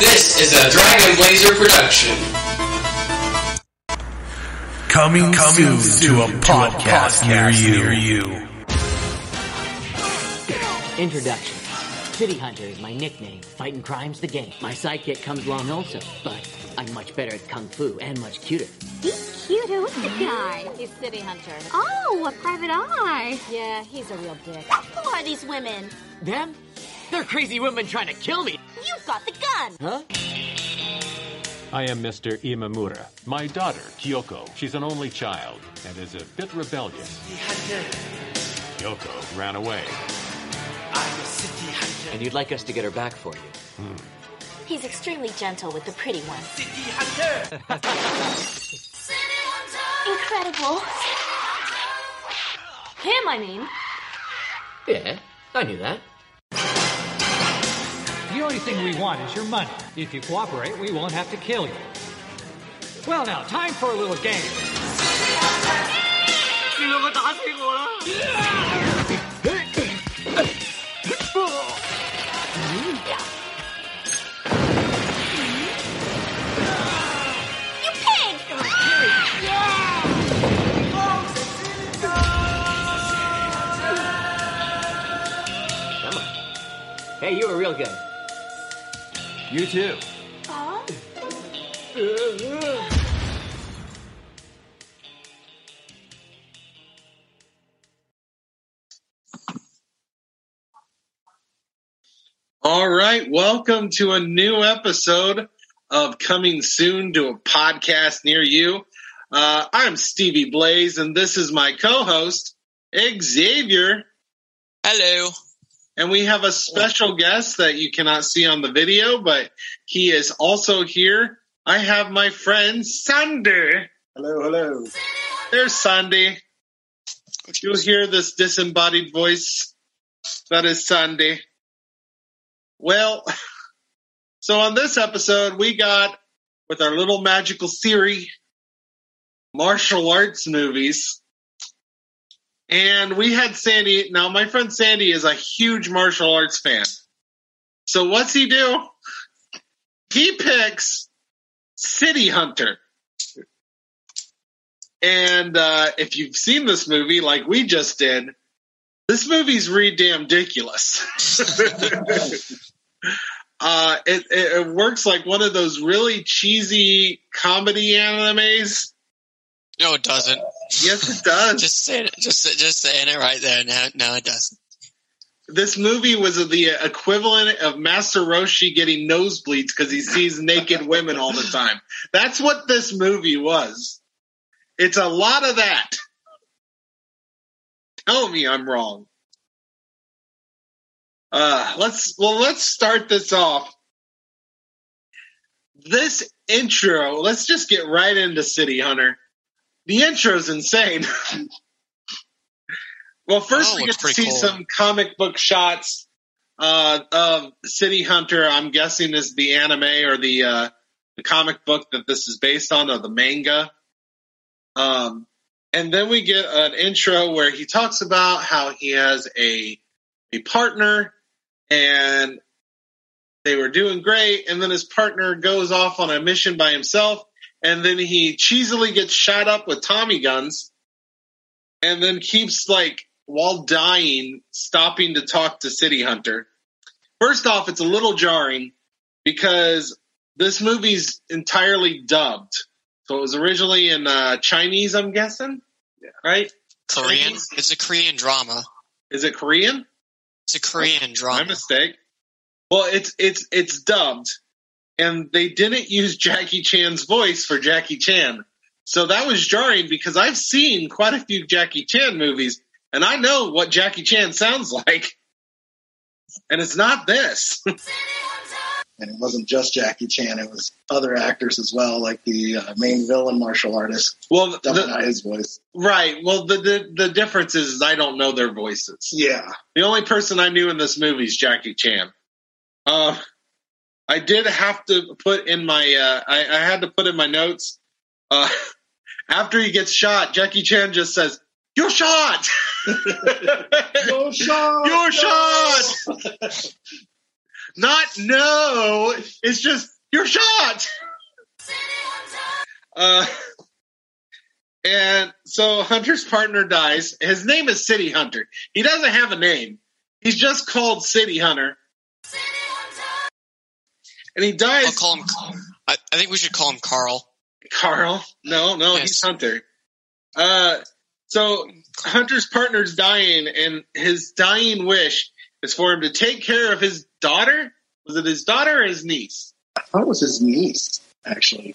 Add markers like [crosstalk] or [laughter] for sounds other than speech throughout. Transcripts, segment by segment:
This is a Dragon Blazer production. Coming, Coming soon, to a podcast, near you. Introduction. City Hunter is my nickname. Fighting crime's the game. My sidekick comes along also, but I'm much better at kung fu and much cuter. He's cuter. Who's the guy? [laughs] He's City Hunter. Oh, a private eye. Yeah, he's a real dick. Who are these women? Them? They're crazy women trying to kill me. You've got the gun. Huh? I am Mr. Imamura. My daughter, Kyoko, she's an only child and is a bit rebellious. Kyoko ran away. I'm a City Hunter. And you'd like us to get her back for you? Hmm. He's extremely gentle with the pretty one. [laughs] Incredible. Him, I mean. Yeah, I knew that. The only thing we want is your money. If you cooperate, we won't have to kill you. Well, now, time for a little game. Hey, you were real good. You too. Aw. All right, welcome to a new episode of Coming Soon to a podcast near you. Uh, I'm Stevie Blaze, and this is my co-host Xavier, Hello. And we have a special guest that you cannot see on the video, but he is also here. I have my friend Sander. Hello, hello. There's Sandy. You'll hear this disembodied voice. That is Sandy. Well, [laughs] so on this episode, we got with our little magical Siri martial arts movies. And we had Sandy. Now, my friend Sandy is a huge martial arts fan. So, what's he do? He picks City Hunter. And uh, if you've seen this movie, like we just did, this movie's re damn ridiculous. [laughs] uh, it, it, it works like one of those really cheesy comedy animes. No, it doesn't. Yes, it does. Just say it. Just just saying it right there. No, no, it doesn't. this movie was the equivalent of Master Roshi getting nosebleeds because he sees naked women all the time. That's what this movie was. It's a lot of that. Tell me I'm wrong. Uh, let's well, let's start this off. This intro, let's just get right into City Hunter. The intro's insane. well, first Oh, we get to see cool. some comic book shots uh, of City Hunter. I'm guessing is the anime or the uh, the comic book that this is based on, or the manga. Um, and then we get an intro where he talks about how he has a a partner and they were doing great and then his partner goes off on a mission by himself and then he cheesily gets shot up with tommy guns and then keeps like while dying stopping to talk to city hunter first off it's a little jarring because this movie's entirely dubbed so it was originally in uh, chinese i'm guessing right Korean. It's a Korean drama. is it korean It's a Korean My drama. My mistake. Well, it's it's it's dubbed, and they didn't use Jackie Chan's voice for Jackie Chan, so that was jarring because I've seen quite a few Jackie Chan movies, and I know what Jackie Chan sounds [laughs] like, and it's not this. [laughs] And it wasn't just Jackie Chan; it was other actors as well, like the uh, main villain martial artist. well, the, his voice. right. Well, the, the the difference is, is I don't know their voices. Yeah, The only person I knew in this movie is Jackie Chan. Uh, I did have to put in my, uh, I, I had to put in my notes. Uh, [laughs] after he gets shot, Jackie Chan just says, "You're shot! [laughs] You're shot! You're shot!" not no. It's just you're shot. [laughs] Uh, and so Hunter's partner dies. His name is City Hunter. He doesn't have a name. He's just called City Hunter. And he dies. I'll call him. I, I think we should call him Carl. Carl? No, no, Yes. he's Hunter. Uh, so Hunter's partner's dying, and his dying wish is for him to take care of his daughter. Was it his daughter or his niece? I thought it was his niece, actually.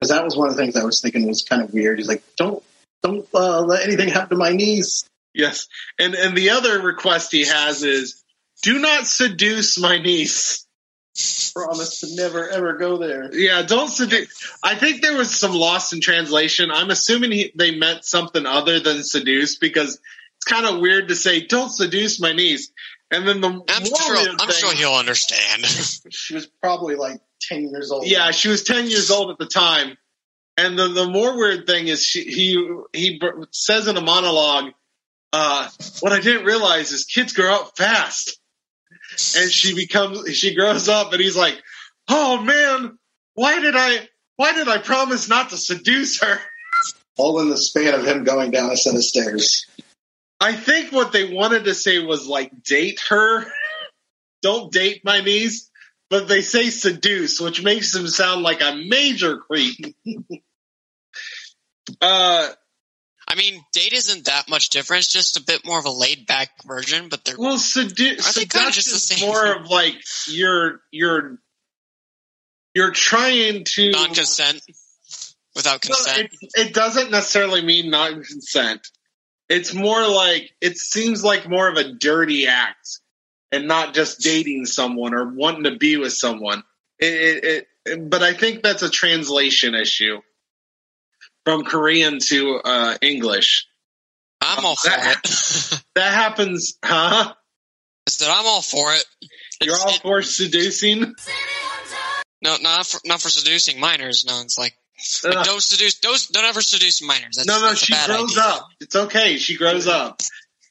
Because that was one of the things I was thinking was kind of weird. He's like, don't don't uh, let anything happen to my niece. Yes. And and the other request he has is, do not seduce my niece. Promise to never ever go there. Yeah, don't seduce. I think there was some loss in translation. I'm assuming he, they meant something other than seduce because it's kind of weird to say, don't seduce my niece. And then the I'm more sure. I'm thing- sure he'll understand. [laughs] She was probably like ten years old. Yeah, she was 10 years old at the time. And the, the more weird thing is she, he, he says in a monologue, uh, what I didn't realize is kids grow up fast. And she becomes, she grows up and he's like, oh man, why did I, why did I promise not to seduce her? all in the span of him going down a set of stairs. I think what they wanted to say was like date her. Don't date my niece. But they say seduce, which makes him sound like a major creep. [laughs] uh, I mean, date isn't that much different. It's just a bit more of a laid back version, but they're well, kinda seduction is more of like you're you're you're trying to non consent without consent. it, it doesn't necessarily mean non-consent. It's more like it seems like more of a dirty act, and not just dating someone or wanting to be with someone. It, it, but I think that's a translation issue from Korean to uh, English. I'm all for that- it. That happens, huh? I said I'm all for it. You're It's- all it- for seducing. no, not for not for seducing minors. No, it's like Ugh. don't seduce. Don't don't ever seduce minors. That's, no, no, she grows idea. up. It's okay. She grows up.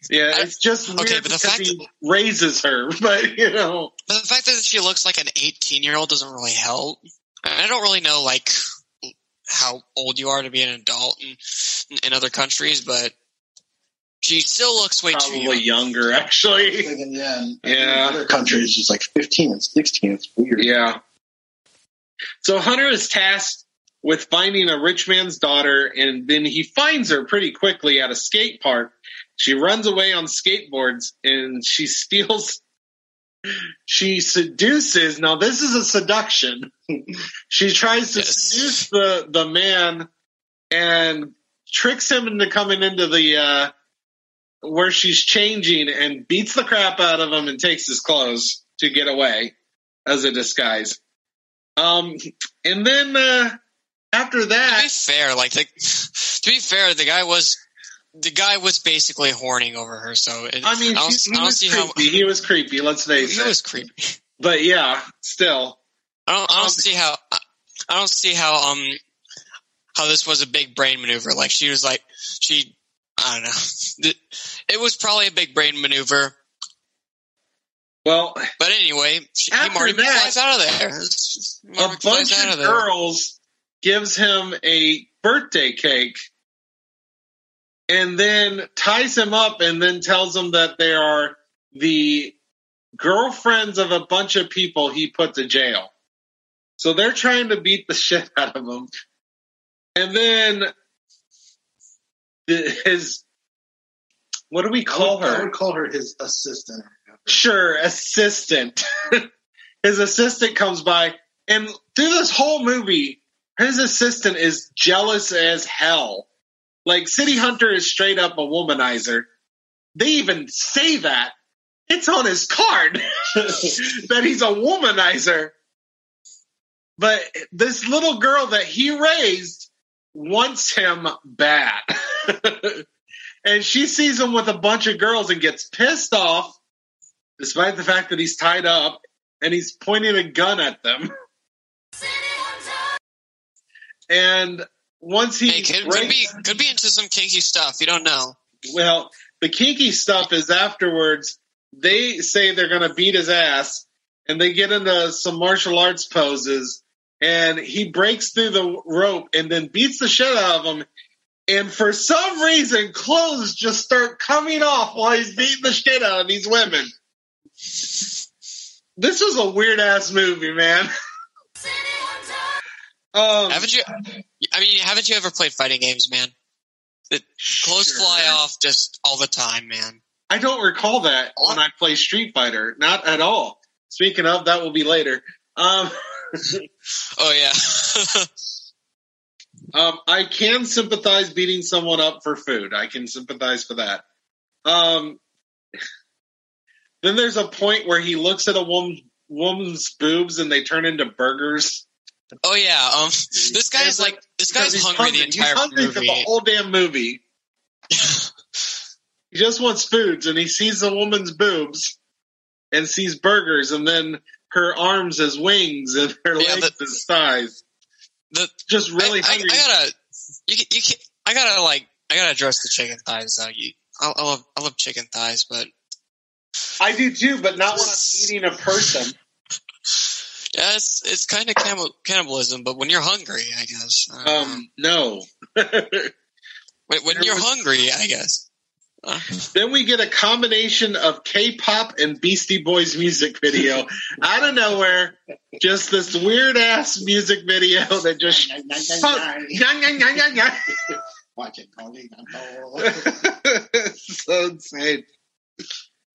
Yeah, I- it's just weird okay, but the fact he raises her. [laughs] But you know, But the fact that she looks like an 18 year old doesn't really help. I don't really know like how old you are to be an adult in, in other countries, but she still looks way too young. younger actually. Thinking, yeah, and Yeah. in other countries, she's like fifteen and sixteen. It's weird. Yeah. So Hunter is tasked with finding a rich man's daughter, and then he finds her pretty quickly at a skate park. She runs away on skateboards and she [laughs] steals. She seduces. Now this is a seduction. [laughs] she tries to Yes. seduce the the man and tricks him into coming into the uh, where she's changing and beats the crap out of him and takes his clothes to get away as a disguise. Um, and then uh, after that, To be fair, like the, [sighs] to be fair, the guy was the guy was basically horning over her. So it, I mean, I I he don't was see creepy. how He was creepy. Let's face he it. was creepy. But yeah, still, I don't, I don't Um, see how I don't see how um how this was a big brain maneuver. Like she was like she I don't know. [laughs] It, was probably a big brain maneuver. well, But anyway, she, he After Marty that, flies out of there. Just- a bunch of there. girls gives him a birthday cake and then ties him up and then tells him that they are the girlfriends of a bunch of people he put to jail. So they're trying to beat the [laughs] shit out of him. And then his, what do we I call her? I would call her his assistant. Sure, assistant. [laughs] his assistant comes by, and through this whole movie, his assistant is jealous as hell. Like City Hunter is straight up a womanizer. They even say that. It's on his card [laughs] that he's a womanizer. But this little girl that he raised wants him bad. [laughs] and she sees him with a bunch of girls and gets pissed off despite the fact that he's tied up and he's pointing a gun at them. [laughs] And once he Hey, could, could be could be into some kinky stuff. You don't know. well, the kinky stuff is afterwards. They say they're going to beat his ass, and they get into some martial arts poses, and he breaks through the rope and then beats the shit out of him. And for some reason, clothes just start coming off while he's beating the shit out of these women. This was a weird ass movie, man. [laughs] um, Haven't you? I mean, haven't you ever played fighting games, man? The clothes Sure. fly off just all the time, man. I don't recall that when I play Street Fighter, not at all. Speaking of, that will be later. Um, [laughs] Oh yeah. [laughs] um, I can sympathize beating someone up for food. I can sympathize for that. Um, [laughs] then there's a point where he looks at a woman, woman's boobs and they turn into burgers. Oh yeah. Um, this guy's And, like this guy's he's hungry, the He's entire hungry for the whole damn movie. [laughs] He just wants foods, and he sees a woman's boobs and sees burgers, and then her arms as wings and her Yeah, legs the- as thighs. the Just really I, I, hungry. I gotta, you, you can, I gotta like, I gotta address the chicken thighs. though. you, I, I love, I love chicken thighs, but I do too, but not when I'm [laughs] eating a person. [laughs] yeah, it's it's kind of cannibal, cannibalism. But when you're hungry, I guess. I don't know. Um, no. [laughs] Wait, when you're was- hungry, I guess. Uh, then we get a combination of K-pop and Beastie Boys music video out of nowhere. Just this weird ass music video that just Watch it. It's [laughs] so insane.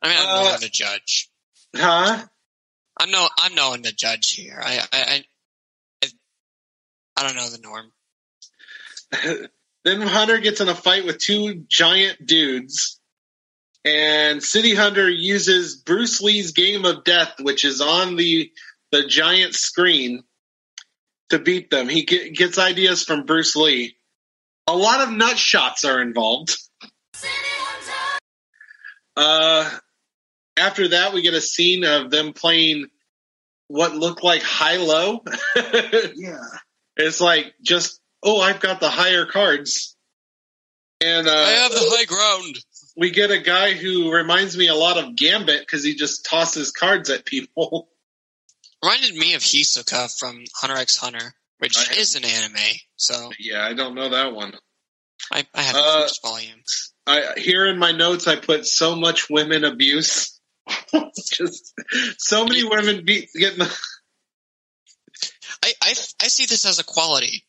I mean, I'm Uh, no one to judge. Huh? I'm no, I'm no one to judge here. I, I, I, I, I don't know the norm. [laughs] then Hunter gets in a fight with two giant dudes, and City Hunter uses Bruce Lee's Game of Death, which is on the the giant screen, to beat them. He get, gets ideas from Bruce Lee. A lot of nut shots are involved. Uh, after that, we get a scene of them playing what looked like high low. [laughs] yeah. It's like just oh, I've got the higher cards, and uh, I have the high ground. we get a guy who reminds me a lot of Gambit because he just tosses cards at people. [laughs] Reminded me of Hisoka from Hunter x Hunter, which I- is an anime. So yeah, I don't know that one. I, I have Uh, the first volume. I here in my notes I put so much women abuse. [laughs] just so many women be, getting. The, I, I, I see this as a quality.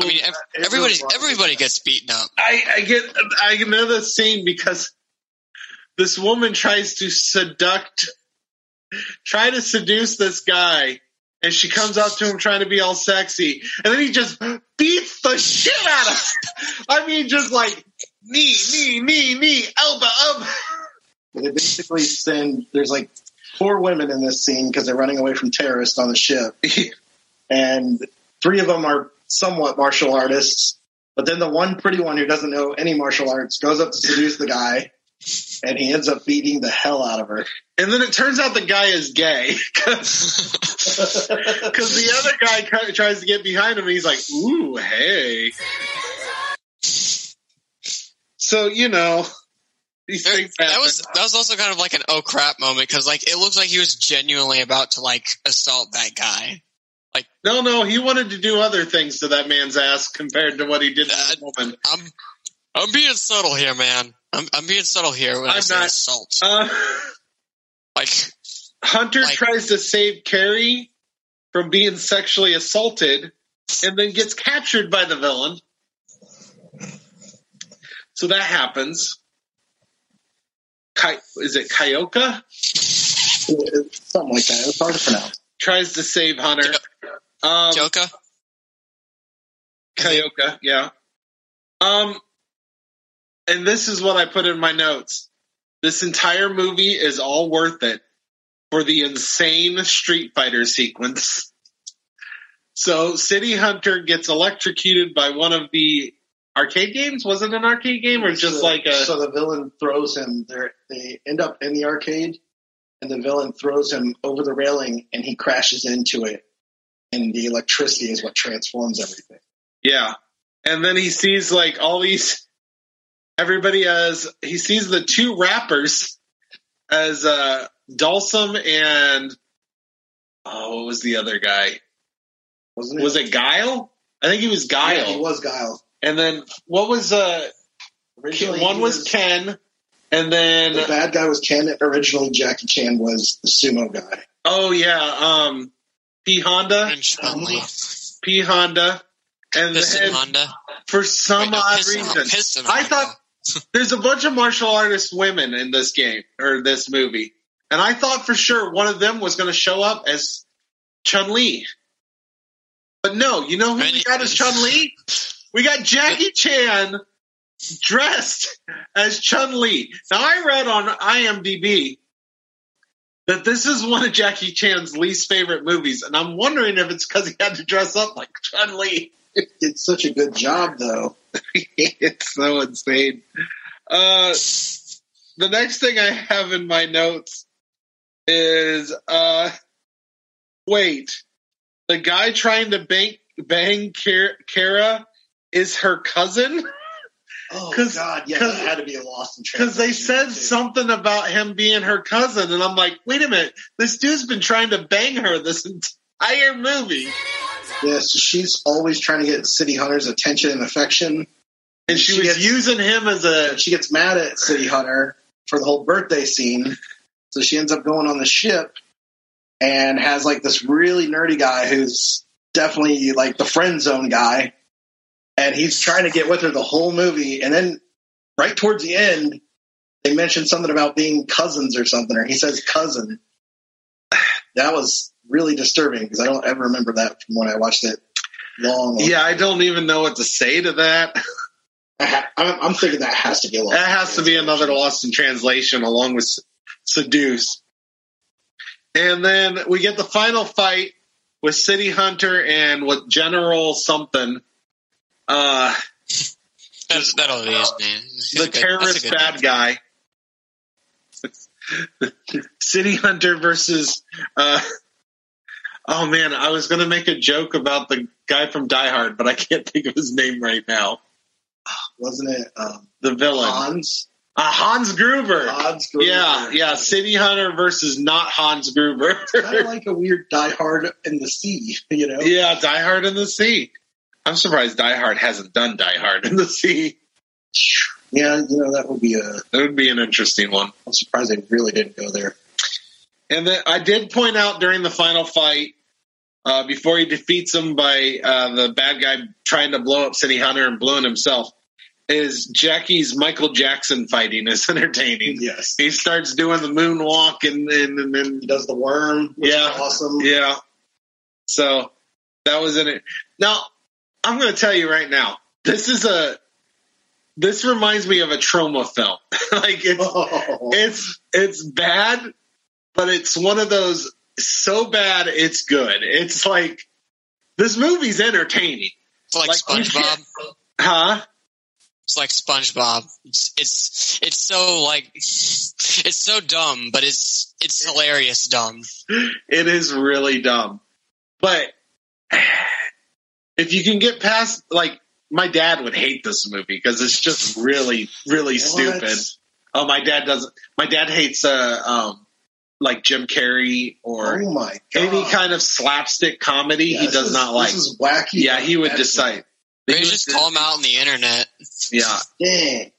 I mean, everybody everybody gets beaten up. I, I get I know the scene because this woman tries to seduct, try to seduce this guy, and she comes up to him trying to be all sexy, and then he just beats the shit out of her. I mean, just like knee, knee, knee, knee, elbow, elbow. They basically send. There's like four women in this scene because they're running away from terrorists on the ship, [laughs] and three of them are somewhat martial artists. But then the one pretty one who doesn't know any martial arts goes up to seduce the guy, and he ends up beating the hell out of her. And then it turns out the guy is gay [laughs] because the other guy kind of tries to get behind him, and he's like, "Ooh, hey." So you know, these There- things that was that was also kind of like an oh crap moment because like it looks like he was genuinely about to like assault that guy. Like no, no, he wanted to do other things to that man's ass compared to what he did to the woman. I'm I'm being subtle here, man. I'm I'm being subtle here when i I'm say not. assault. Uh, Like Hunter Like- tries to save Carrie from being sexually assaulted and then gets captured by the villain. So that happens. Kai, is it Kyoka? Something like that. It's hard to pronounce. Tries to save Hunter. Um, Joka. Kyoka, yeah. Um, and this is what I put in my notes. This entire movie is all worth it for the insane Street Fighter sequence. So City Hunter gets electrocuted by one of the arcade games. Was it an arcade game or just so, like a? So the villain throws him. There, they end up in the arcade, and the villain throws him over the railing, and he crashes into it. And the electricity is what transforms everything. Yeah. And then he sees like all these everybody as he sees the two rappers as uh Dhalsim and oh, what was the other guy? Wasn't Was it Guile? I think he was Guile. Yeah, he was Guile. And then what was uh? Originally, one he was Ken, and then the bad guy was Ken. Originally, Jackie Chan was the sumo guy. oh yeah, um, P Honda, And Chun-Li. P Honda, and Piston then Honda. for some Wait, no, odd Piston- reason, Piston I Honda. thought [laughs] there's a bunch of martial artist women in this game or this movie, and I thought for sure one of them was going to show up as Chun Li. But no, you know who we got as Chun Li? [laughs] We got Jackie Chan dressed as Chun Li. Now I read on IMDb that this is one of Jackie Chan's least favorite movies, and I'm wondering if it's because he had to dress up like Chun Li. Did such a good job, though. [laughs] it's so insane. Uh, the next thing I have in my notes is uh, wait, the guy trying to bang bang Kara is her cousin Oh 'Cause- God, yeah, 'cause- that had to be a lost in because they said too. something about him being her cousin, and I'm like, wait a minute, this dude's been trying to bang her this entire movie, Yeah, so she's always trying to get City Hunter's attention and affection. and she, She was gets- using him as a she gets mad at City Hunter for the whole birthday scene. So she ends up going on the ship and has like this really nerdy guy who's definitely like the friend zone guy. And he's trying to get with her the whole movie. And then right towards the end, they mention something about being cousins or something, or he says cousin. [sighs] That was really disturbing because I don't ever remember that from when I watched it long. yeah. I don't even know what to say to that. [laughs] Ha- I'm, I'm thinking that has to be a lot. That has to be another lost in translation along with Seduce. And then we get the final fight with City Hunter and with General something. Uh, That's, that'll be his name. He's the a good- terrorist bad name. guy. [laughs] City Hunter versus. Uh, oh man, I was going to make a joke about the guy from Die Hard, but I can't think of his name right now. Wasn't it um, The villain, Hans? uh, Hans Gruber. Hans Gruber. Yeah, yeah. City Hunter versus not Hans Gruber. kind of [laughs] like a weird Die Hard in the sea, you know? yeah, Die Hard in the Sea. I'm surprised Die Hard hasn't done Die Hard in the Sea. Yeah, you know that would be a. That would be an interesting one. I'm surprised they really didn't go there. And then I did point out during the final fight, uh, before he defeats him by uh, the bad guy trying to blow up City Hunter and blowing himself, is Jackie's Michael Jackson fighting is [laughs] entertaining. Yes, He starts doing the moonwalk and and, and, and he does the worm. Which Yeah. is awesome. yeah. So that was in it. Now I'm going to tell you right now, this is a this reminds me of a Troma film. [laughs] like it's Oh, it's it's bad, but it's one of those so bad it's good. It's like this movie's entertaining, It's like, Like, SpongeBob. huh? It's like SpongeBob. It's it's it's so like it's so dumb, but it's it's hilarious dumb. It is really dumb, but if you can get past like my dad would hate this movie because it's just really really What? stupid. Oh, my dad doesn't. My dad hates uh um like Jim Carrey or oh my any kind of slapstick comedy. Yeah, he does is- not like. This is wacky. Yeah, he would That's- decide. Maybe just call him out on the internet. Yeah. Dang.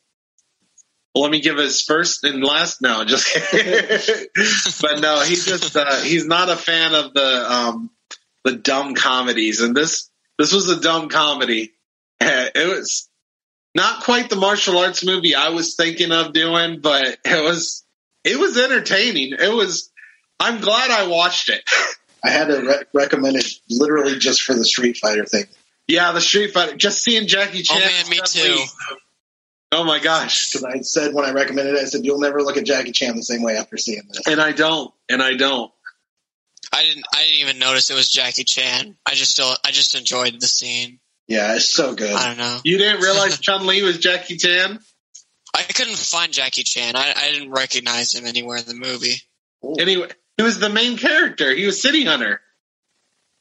Well, let me give his first and last. No, just [laughs] but no, he just uh, he's not a fan of the um the dumb comedies, and this this was a dumb comedy. [laughs] It was not quite the martial arts movie I was thinking of doing, but it was it was entertaining. It was. I'm glad I watched it. [laughs] I had to re- recommend it literally just for the Street Fighter thing. Yeah, the Street Fighter. Just seeing Jackie Chan. Oh man, me too. Oh my gosh. Because I said when I recommended it, I said you'll never look at Jackie Chan the same way after seeing this. And I don't. And I don't. I didn't I didn't even notice it was Jackie Chan. I just still I just enjoyed the scene. Yeah, it's so good. I don't know. You didn't realize Chun Li was Jackie Chan? I couldn't find Jackie Chan. I, I didn't recognize him anywhere in the movie. Anyway, he was the main character. He was City Hunter.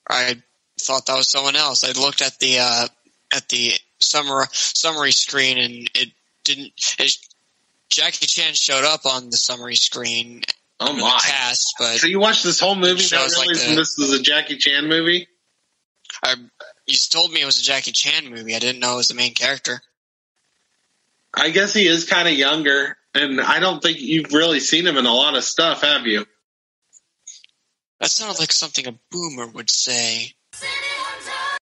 I thought that was someone else. I looked at the uh, at the summary summary screen and it didn't. It, Jackie Chan showed up on the summary screen, Oh or the my! cast, but So you watched this whole movie not shows like the- this was a Jackie Chan movie? I, you told me it was a Jackie Chan movie. I didn't know it was the main character. I guess he is kind of younger, and I don't think you've really seen him in a lot of stuff, have you? That sounded like something a boomer would say.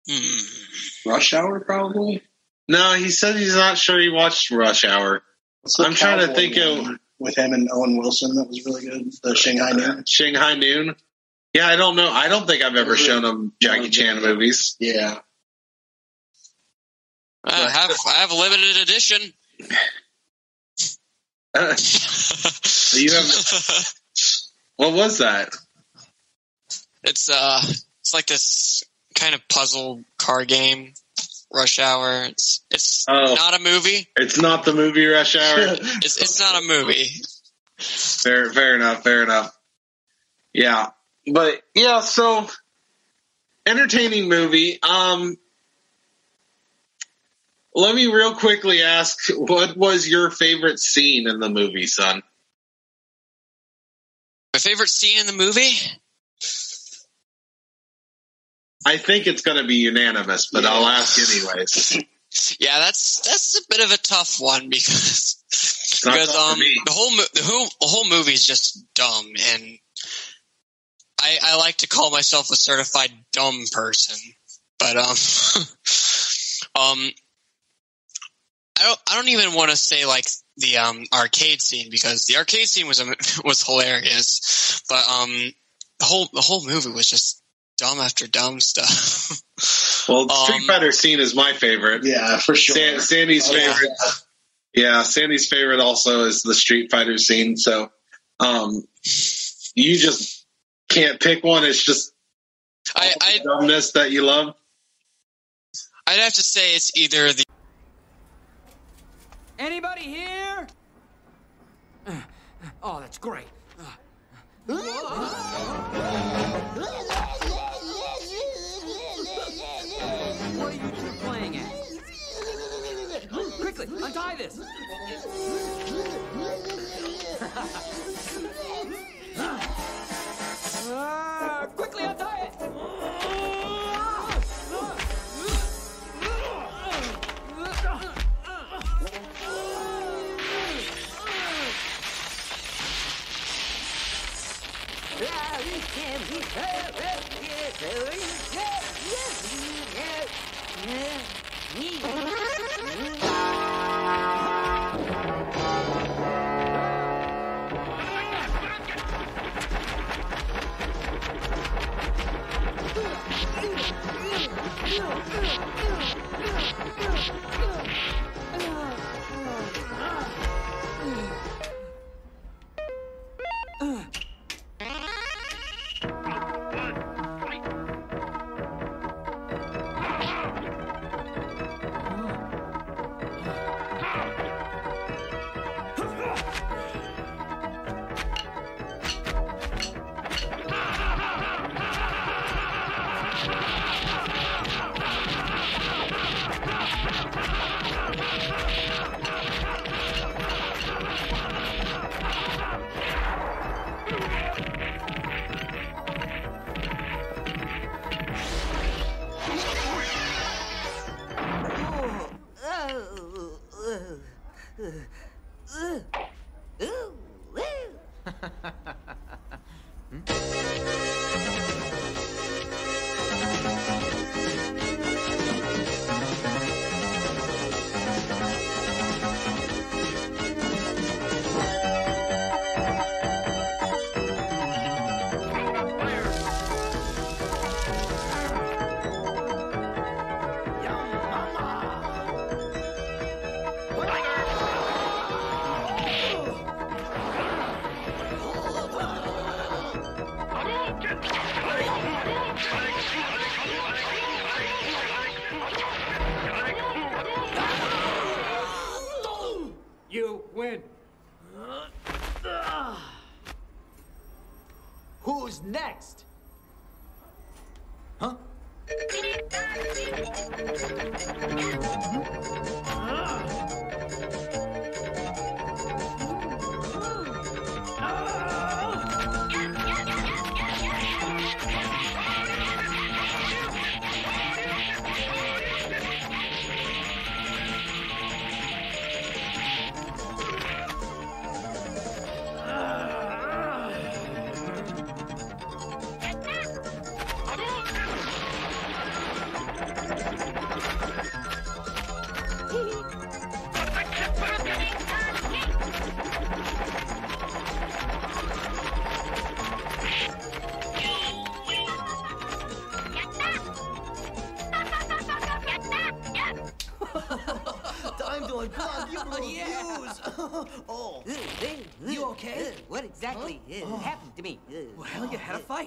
Hmm. Rush Hour, probably. No, he said he's not sure he watched Rush Hour. I'm trying to think of- one with him and Owen Wilson. That was really good. The Shanghai Noon. Shanghai Noon. Yeah, I don't know. I don't think I've ever shown him Jackie Chan movies. Yeah. I have I have a limited edition. [laughs] [laughs] you have. What was that? It's uh, it's like this kind of puzzle car game. Rush Hour. It's it's Oh. not a movie. It's not the movie Rush Hour. [laughs] It's it's not a movie. fair, fair enough. Fair enough. Yeah, but yeah. So entertaining movie. Um, let me real quickly ask, what was your favorite scene in the movie, son? My favorite scene in the movie. I think it's going to be unanimous, but I'll ask anyways. [laughs] Yeah, that's that's a bit of a tough one because because um the whole the whole the whole movie is just dumb and I I like to call myself a certified dumb person, but um [laughs] um I don't I don't even want to say like the um arcade scene because the arcade scene was [laughs] was hilarious, but um the whole the whole movie was just dumb after dumb stuff. [laughs] Well, the Street Um, Fighter scene is my favorite. Yeah, for sure. San- Sandy's Oh, yeah. favorite. Yeah, Sandy's favorite also is the Street Fighter scene. So, um, you just can't pick one. It's just I, I dumbness that you love. I'd have to say it's either the Anybody here? [sighs] Oh, that's great. Quickly, untie this. Ah, quickly untie it. You Huh?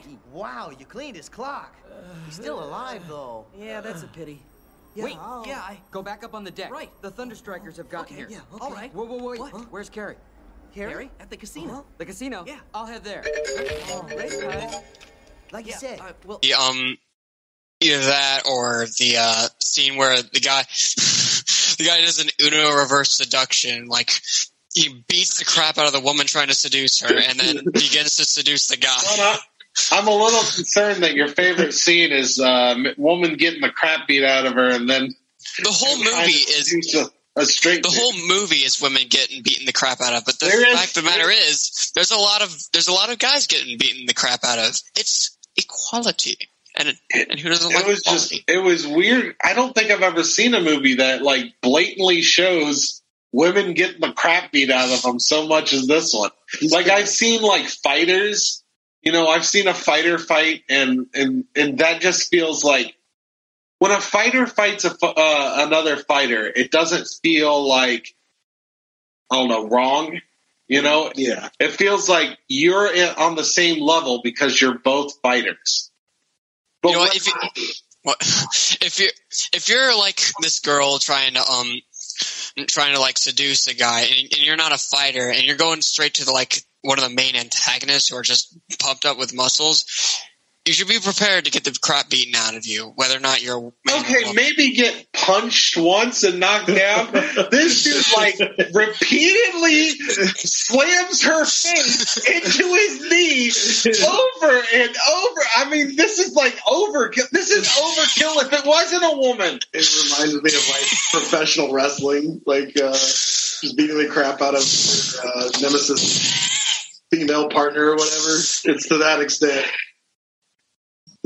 You had a fight. Wow, you cleaned his clock. He's still alive, though. [sighs] Yeah, that's a pity. Yeah, Wait, I'll- yeah, I... Go back up on the deck. Right. The Thunderstrikers have gotten Okay, here. yeah, okay. All right. Whoa, whoa, wait. What? Where's Carrie? Carrie? At the casino. The casino? Yeah. I'll head there. Oh, right. Like you said, uh, well, The, um, either that or the uh, scene where the guy, [laughs] the guy does an Uno reverse seduction, like. He beats the crap out of the woman trying to seduce her, and then begins to seduce the guy. Well, I- I'm a little concerned that your favorite scene is uh, woman getting the crap beat out of her, and then The whole movie is a, a straight. the dude. whole movie is women getting beaten the crap out of. But the There is- fact of the matter is, there's a lot of there's a lot of guys getting beaten the crap out of. It's equality, and and who doesn't it like was equality? just it was weird. I don't think I've ever seen a movie that like blatantly shows women getting the crap beat out of them so much as this one. Like I've seen like fighters, you know, I've seen a fighter fight, and and and that just feels like when a fighter fights a, uh, another fighter, it doesn't feel like I don't know wrong. You know, Yeah. it feels like you're on the same level because you're both fighters. But You know what, if you, what, if you're if you're like this girl trying to um trying to like seduce a guy and, and you're not a fighter and you're going straight to the like one of the main antagonists who are just pumped up with muscles, you should be prepared to get the crap beaten out of you, whether or not you're man Okay, woman. maybe get punched once and knocked down. this dude like repeatedly slams her face into his knee over and over. I mean, this is like overkill. This is overkill if it wasn't a woman. It reminds me of like professional wrestling, like uh, just beating the crap out of uh, nemesis female partner or whatever. It's to that extent.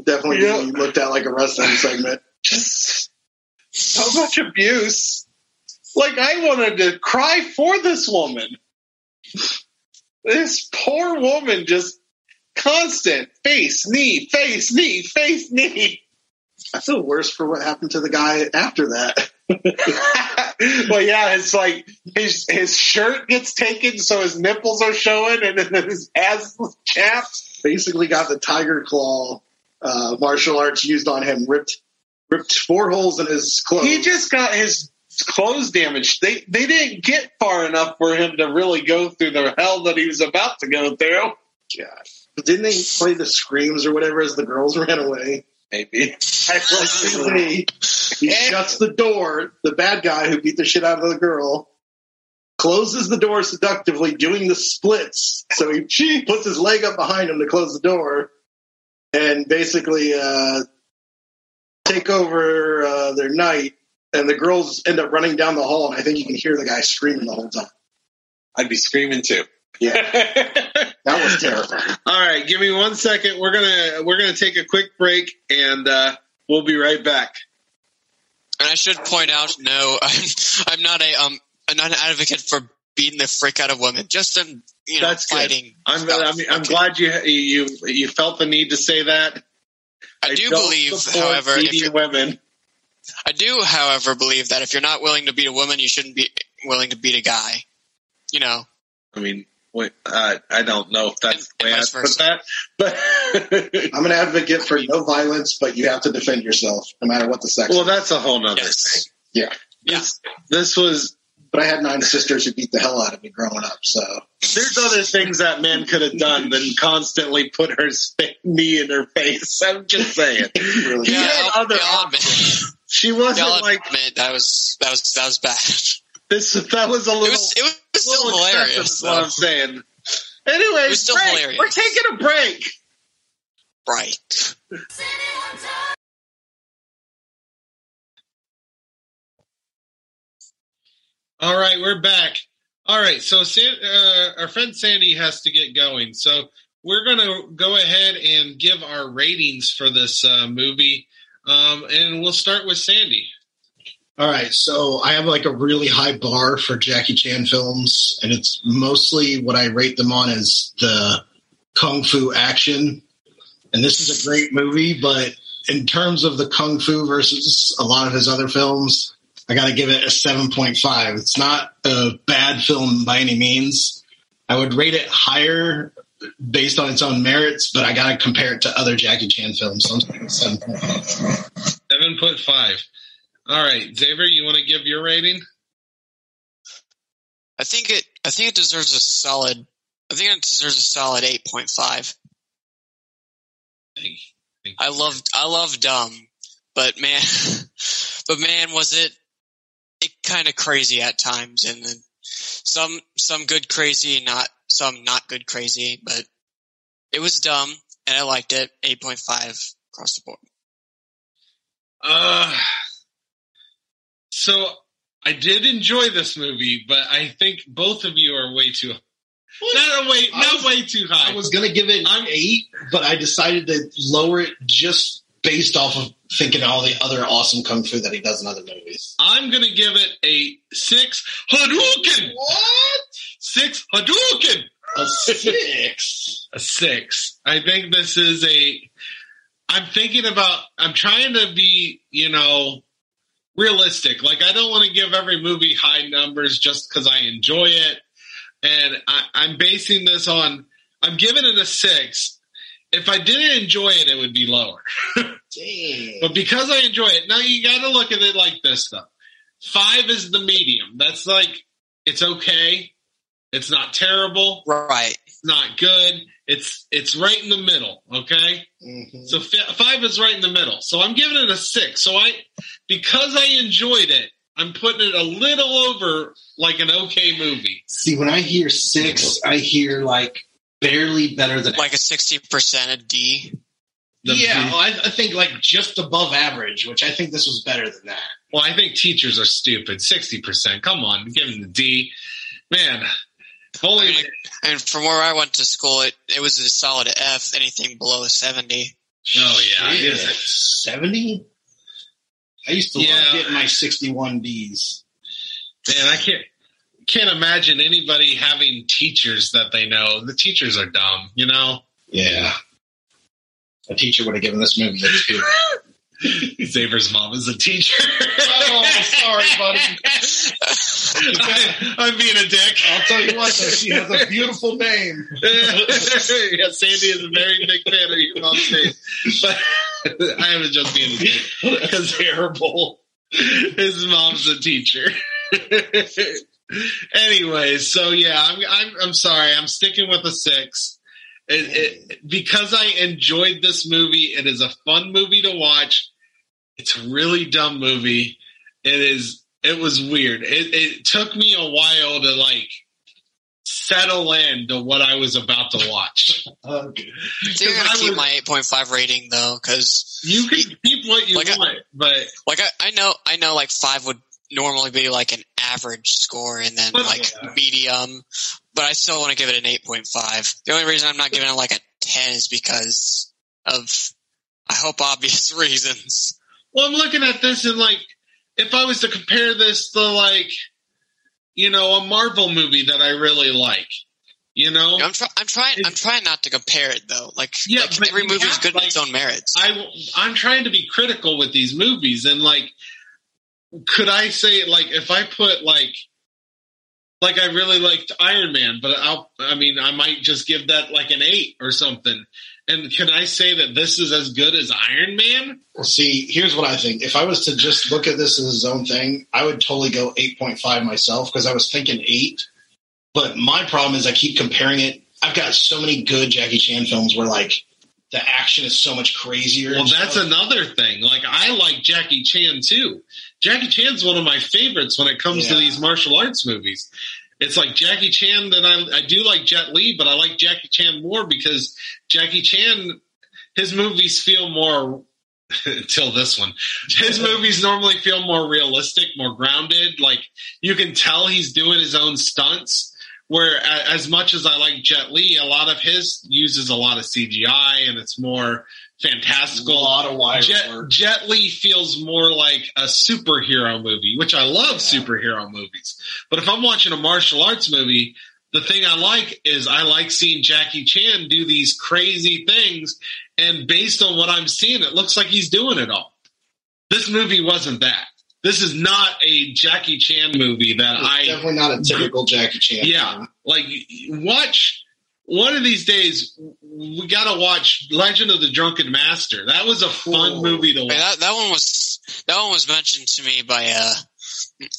Definitely Yeah. looked at like a wrestling segment. Just so much abuse. Like I wanted to cry for this woman. This poor woman just constant face, knee, face, knee, face, knee. I feel worse for what happened to the guy after that. [laughs] well, yeah, it's like his his shirt gets taken, so his nipples are showing, and then his ass chaps. Basically, got the tiger claw uh, martial arts used on him, ripped ripped four holes in his clothes. He just got his clothes damaged. They they didn't get far enough for him to really go through the hell that he was about to go through. God. Didn't they play the screams or whatever as the girls ran away? Maybe. He, he [laughs] shuts the door. The bad guy who beat the shit out of the girl closes the door seductively, doing the splits. So he she puts his leg up behind him to close the door, and basically uh, take over uh, their night. And the girls end up running down the hall, and I think you can hear the guy screaming the whole time. I'd be screaming too. Yeah, [laughs] that was terrifying. All right, give me one second. We're gonna we're gonna take a quick break, and uh, we'll be right back. And I should point out, no, [laughs] I'm I'm not a um I'm not an advocate for beating the frick out of women. Just in you know That's fighting. I'm. I mean, I'm Okay. glad you you you felt the need to say that. I do don't believe, however, if beating you're, women. I do, however, believe that if you're not willing to beat a woman, you shouldn't be willing to beat a guy. You know, I mean, wait, uh, I don't know if that's the And- way I put that, but [laughs] I'm an advocate for no violence, but you have to defend yourself, no matter what the sex. well, is. that's a whole nother Yes. thing. yeah. yeah. This was But I had nine sisters who beat the hell out of me growing up, so there's other things that man could have done than constantly put her [laughs] sp- knee in her face. I'm just saying. [laughs] really. He Yeah, had I'll, other yeah, I'll She wasn't I'll like admit that was that was that was bad. This. That was a little. It was it was still little hilarious. is what I'm saying. Anyways, It was still break. hilarious. We're taking a break. Right. All right, we're back. All right, so San, uh, our friend Sandy has to get going, so we're going to go ahead and give our ratings for this uh, movie, um, and we'll start with Sandy. All right, so I have like a really high bar for Jackie Chan films, and it's mostly what I rate them on is the kung fu action. And this is a great movie, but in terms of the kung fu versus a lot of his other films, I got to give it a 7.5. It's not a bad film by any means. I would rate it higher based on its own merits, but I got to compare it to other Jackie Chan films. So I'm saying 7.5. Seven point five. All right, Xavier, you want to give your rating? I think it. I think it deserves a solid. I think it deserves a solid eight point five. I loved. I love Dumb, but man, [laughs] but man, was it it kind of crazy at times, and then some some good crazy, not some not good crazy, but it was dumb, and I liked it. Eight point five across the board. Uh, so I did enjoy this movie, but I think both of you are way too. Not a way, not was- way too high. I was going to give it an 8, but I decided to lower it just based off of thinking all the other awesome kung fu that he does in other movies. I'm gonna give it a six Hadouken. What? Six Hadouken. A six. a six. I think this is a. I'm thinking about. I'm trying to be, you know, realistic. Like I don't want to give every movie high numbers just because I enjoy it, and I, I'm basing this on. I'm giving it a six. If I didn't enjoy it, it would be lower. [laughs] But because I enjoy it, now you got to look at it like this though. Five is the medium. That's like it's okay. It's not terrible. Right. It's not good. It's it's right in the middle. Okay. Mhm. So fi- five is right in the middle. So I'm giving it a six. So I because I enjoyed it, I'm putting it a little over like an okay movie. See, when I hear six, I hear like barely better than Like a sixty percent a D. The- yeah, well, I, I think like just above average, which I think this was better than that. Well, I think teachers are stupid. Sixty percent. Come on, give them the D. Man, if only I mean, and from where I went to school, it it was a solid F. Anything below seventy. oh yeah, it is. seventy. I used to Yeah. love getting my sixty-one Ds. Man, I can't can't imagine anybody having teachers that they know. The teachers are dumb, you know. Yeah, a teacher would have given this movie a two. [laughs] Xavier's mom is a teacher. oh, sorry, buddy. I, am being a dick. I'll tell you what, though, she has a beautiful name. [laughs] yeah, Sandy is a very big fan of your mom's name, but I was just being terrible. His mom's a teacher. [laughs] anyway, so yeah, I'm, I'm I'm sorry. I'm sticking with a six. It, it, because I enjoyed this movie, it is a fun movie to watch. It's a really dumb movie. It is. It was weird. It, it took me a while to like settle in to what I was about to watch. [laughs] Okay. So you're I gonna keep was- my eight point five rating though, because You can keep what you Like I- want, but like I, I know I know like five would normally be like an average score, and then like Yeah. medium. But I still want to give it an eight point five. The only reason I'm not giving it like a ten is because of I hope [laughs] obvious reasons. Well, I'm looking at this and like, if I was to compare this to like, you know, a Marvel movie that I really like, you know, I'm trying. I'm trying. I'm trying not to compare it though. Like, Yeah, like every is good in like- its own merits. I I'm trying to be critical with these movies and like, could I say like if I put like. Like I really liked Iron Man, but I'll, I mean, I might just give that like an eight or something. And can I say that this is as good as Iron Man? Well, see, here's what I think. If I was to just look at this as his own thing, I would totally go 8.5 myself because I was thinking 8. But my problem is I keep comparing it. I've got so many good Jackie Chan films where, like, the action is so much crazier. Well, that's stuff. another thing. Like I like Jackie Chan too. Jackie Chan's one of my favorites when it comes to these martial arts movies. It's like Jackie Chan. Then I, I do like Jet Li, but I like Jackie Chan more because Jackie Chan, his movies feel more. [laughs] Until this one, his movies normally feel more realistic, more grounded. Like you can tell he's doing his own stunts. Where as much as I like Jet Li, a lot of his uses a lot of CGI and it's more a fantastical. lot of wire Jet, work. Jet Li feels more like a superhero movie, which I love superhero movies. But if I'm watching a martial arts movie, the thing I like is I like seeing Jackie Chan do these crazy things. And based on what I'm seeing, it looks like he's doing it all. This movie wasn't that. this is not a Jackie Chan movie that It's I definitely not a typical Jackie Chan. yeah, like watch one of these days. We got to watch Legend of the Drunken Master. That was a fun Cool. movie to Wait, watch. that that one was that one was mentioned to me by uh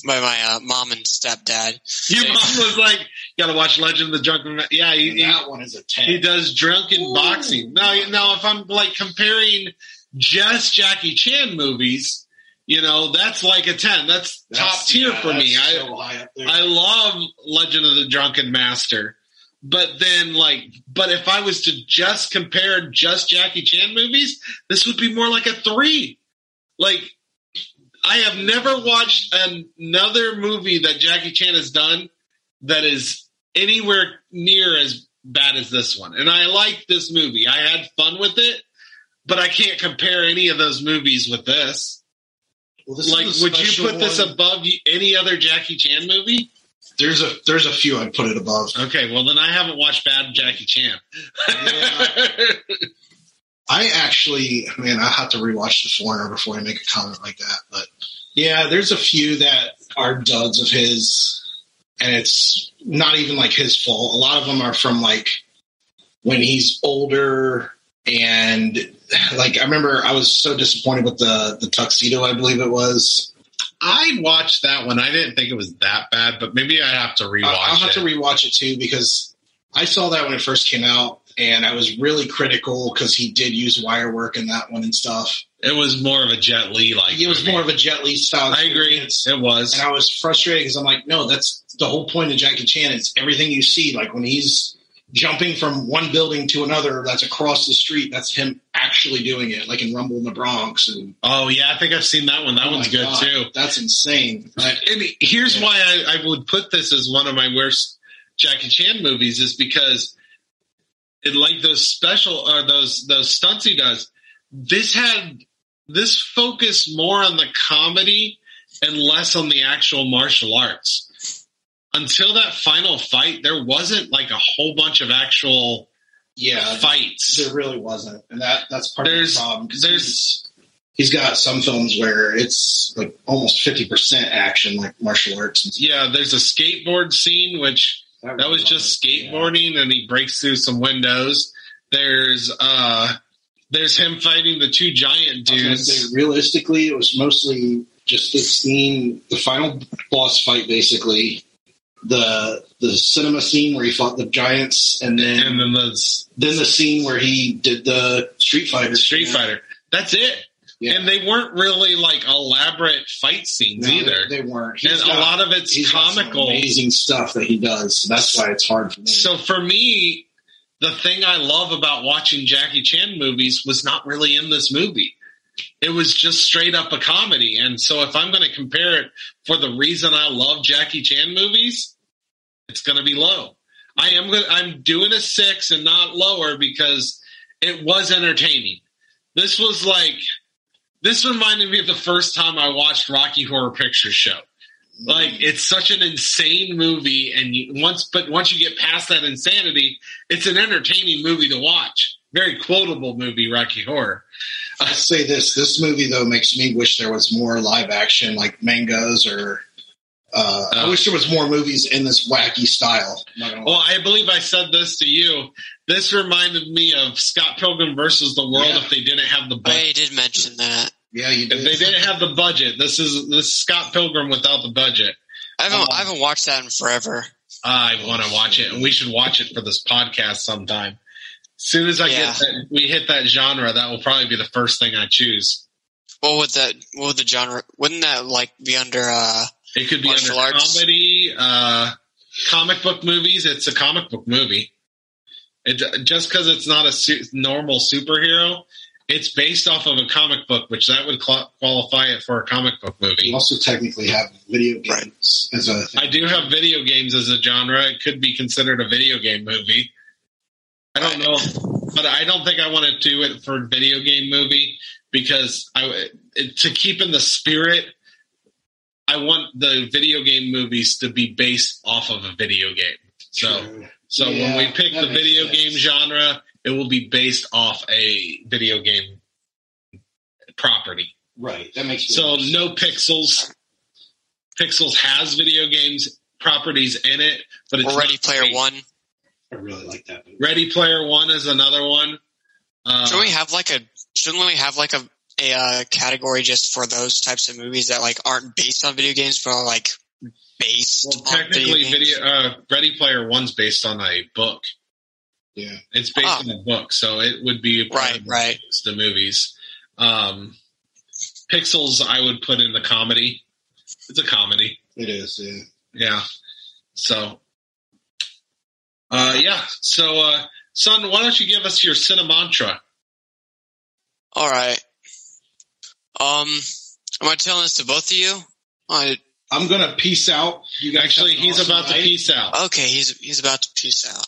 by my uh, mom and stepdad. Your mom [laughs] was like, "Got to watch Legend of the Drunken." Ma-. Yeah, he, he, that one is a ten. he does drunken boxing. Now, now, if I'm like comparing just Jackie Chan movies, you know, that's like a ten. That's, That's- top tier yeah, for me. that's I so high up there. I love Legend of the Drunken Master. But then, like, but if I was to just compare just Jackie Chan movies, this would be more like a three. Like, I have never watched another movie that Jackie Chan has done that is anywhere near as bad as this one. And I like this movie. I had fun with it, but I can't compare any of those movies with this. Well, this like, would you put this above any other Jackie Chan movie? There's a there's a few I'd put it above. Okay, well then I haven't watched bad Jackie Chan. I actually, man, I have to rewatch The Foreigner before I make a comment like that. But yeah, there's a few that are duds of his, and it's not even like his fault. A lot of them are from like when he's older, and like I remember I was so disappointed with the the tuxedo, I believe it was. I watched that one. I didn't think it was that bad, but maybe I have to rewatch I- I'll have it. to rewatch it too because I saw that when it first came out, and I was really critical because he did use wire work in that one and stuff. it was more of a Jet Li like. It was more of a Jet Li style. I agree. It was. and I was frustrated because I'm like, no, that's the whole point of Jackie Chan. It's everything you see. Like when he's jumping from one building to another that's across the street, that's him actually doing it, like in Rumble in the Bronx. And Oh yeah, I think I've seen that one. That Oh one's good God, too. That's insane. And here's why I, I would put this as one of my worst Jackie Chan movies is because it like those special or those those stunts he does. This had this focused more on the comedy and less on the actual martial arts. Until that final fight, there wasn't like a whole bunch of actual yeah, fights. there really wasn't, and that that's part There's- of the problem. there's- he's- got some films where it's like almost fifty percent action, like martial arts. And stuff. Yeah, there's a skateboard scene which that was just skateboarding and he breaks through some windows. There's uh there's him fighting the two giant I was gonna dudes. say, realistically, it was mostly just the scene, the final boss fight, basically. The the cinema scene where he fought the giants, and then and then the then the scene where he did the Street Fighter. Street Fighter. That's it. Yeah. And they weren't really like elaborate fight scenes No, either. They, they weren't. and He's a lot of it's he's got comical. amazing stuff that he does. So that's why it's hard for me. So for me, the thing I love about watching Jackie Chan movies was not really in this movie. It was just straight up a comedy. And so if I'm going to compare it for the reason I love Jackie Chan movies, it's going to be low. I am going I'm doing a 6 and not lower because it was entertaining. This was like this reminded me of the first time I watched Rocky Horror Picture Show like it's such an insane movie and you, once but once you get past that insanity it's an entertaining movie to watch very quotable movie rocky horror I'll say this: this movie though makes me wish there was more live action, like mangas, or uh, I Oh. wish there was more movies in this wacky style. I'm not gonna well lie. i believe i said this to you this reminded me of scott pilgrim versus the world Yeah. if they didn't have the budget I did mention that. yeah, you did. if they didn't have the budget this is this is scott pilgrim without the budget I haven't Um, I haven't watched that in forever. i want to watch it and we should watch it for this podcast sometime as soon as i Yeah. get that we hit that genre that will probably be the first thing i choose What would that? What would the genre? Wouldn't that like be under? uh It could be Martial under arts. comedy, uh, comic book movies. It's a comic book movie. It just because it's not a su- normal superhero, it's based off of a comic book, which that would qual- qualify it for a comic book movie. You movie. also technically have video games as a thing. I do have video games as a genre. It could be considered a video game movie. I don't know, but I don't think I want to do it for video game movie because I it, to keep in the spirit. I want the video game movies to be based off of a video game. So, True. so when we pick the video sense. game genre, it will be based off a video game property. Right. That makes So no pixels. Pixels has video games properties in it, but it's Or Ready Player. One. I really like that. movie. Ready Player One is another one. Uh, Shouldn't we have like a shouldn't we have like a a uh, category just for those types of movies that like aren't based on video games but are like based well, on technically, video games? video uh, Ready Player One's based on a book. Yeah. It's based Ah. on a book, so it would be a part Right, of right. the movies. Um, Pixels, I would put in the comedy. It's a comedy. It is. Yeah. Yeah. So, uh, yeah. So, uh, son, why don't you give us your cinemantra? All right. Um, am I telling this to both of you? I, I'm gonna peace out. You Actually, he's awesome about to peace out. okay, he's he's about to peace out.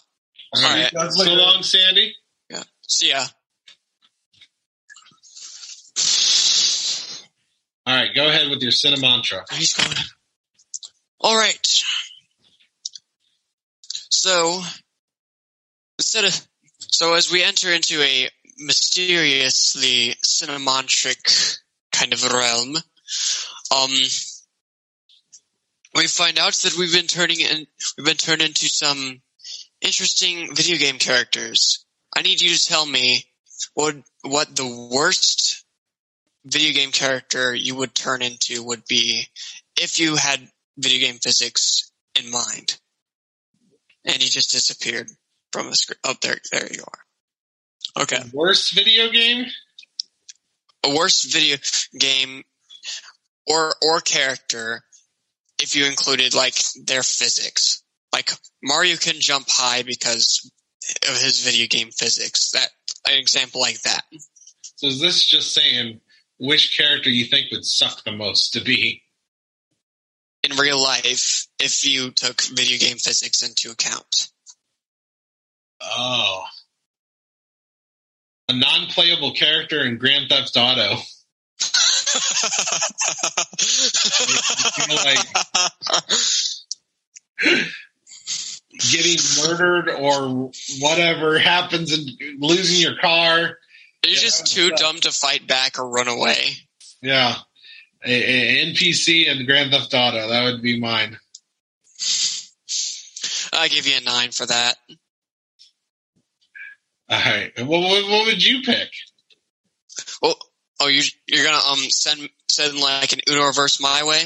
All All right. right. So long, Sandy. Yeah. See ya. All right. Go ahead with your cinemantra. He's going. All right. So instead of so as we enter into a mysteriously cinemantric kind of realm, um, we find out that we've been turning in we've been turned into some interesting video game characters. I need you to tell me what what the worst video game character you would turn into would be if you had video game physics in mind. And he just disappeared from the screen. Oh, there, there you are. Okay. Worst video game? A worst video game or or character if you included like their physics. Like Mario can jump high because of his video game physics. That an example like that. So is this just saying which character you think would suck the most to be? In real life if you took video game physics into account. Oh. A non-playable character in Grand Theft Auto. [laughs] Getting murdered or whatever happens and losing your car. You're just too dumb to fight back or run away. Yeah. A, a NPC in Grand Theft Auto. That would be mine. I'll give you a nine for that. All right. What, what, what would you pick? Well, oh, you you're gonna um send send like an Uno reverse my way.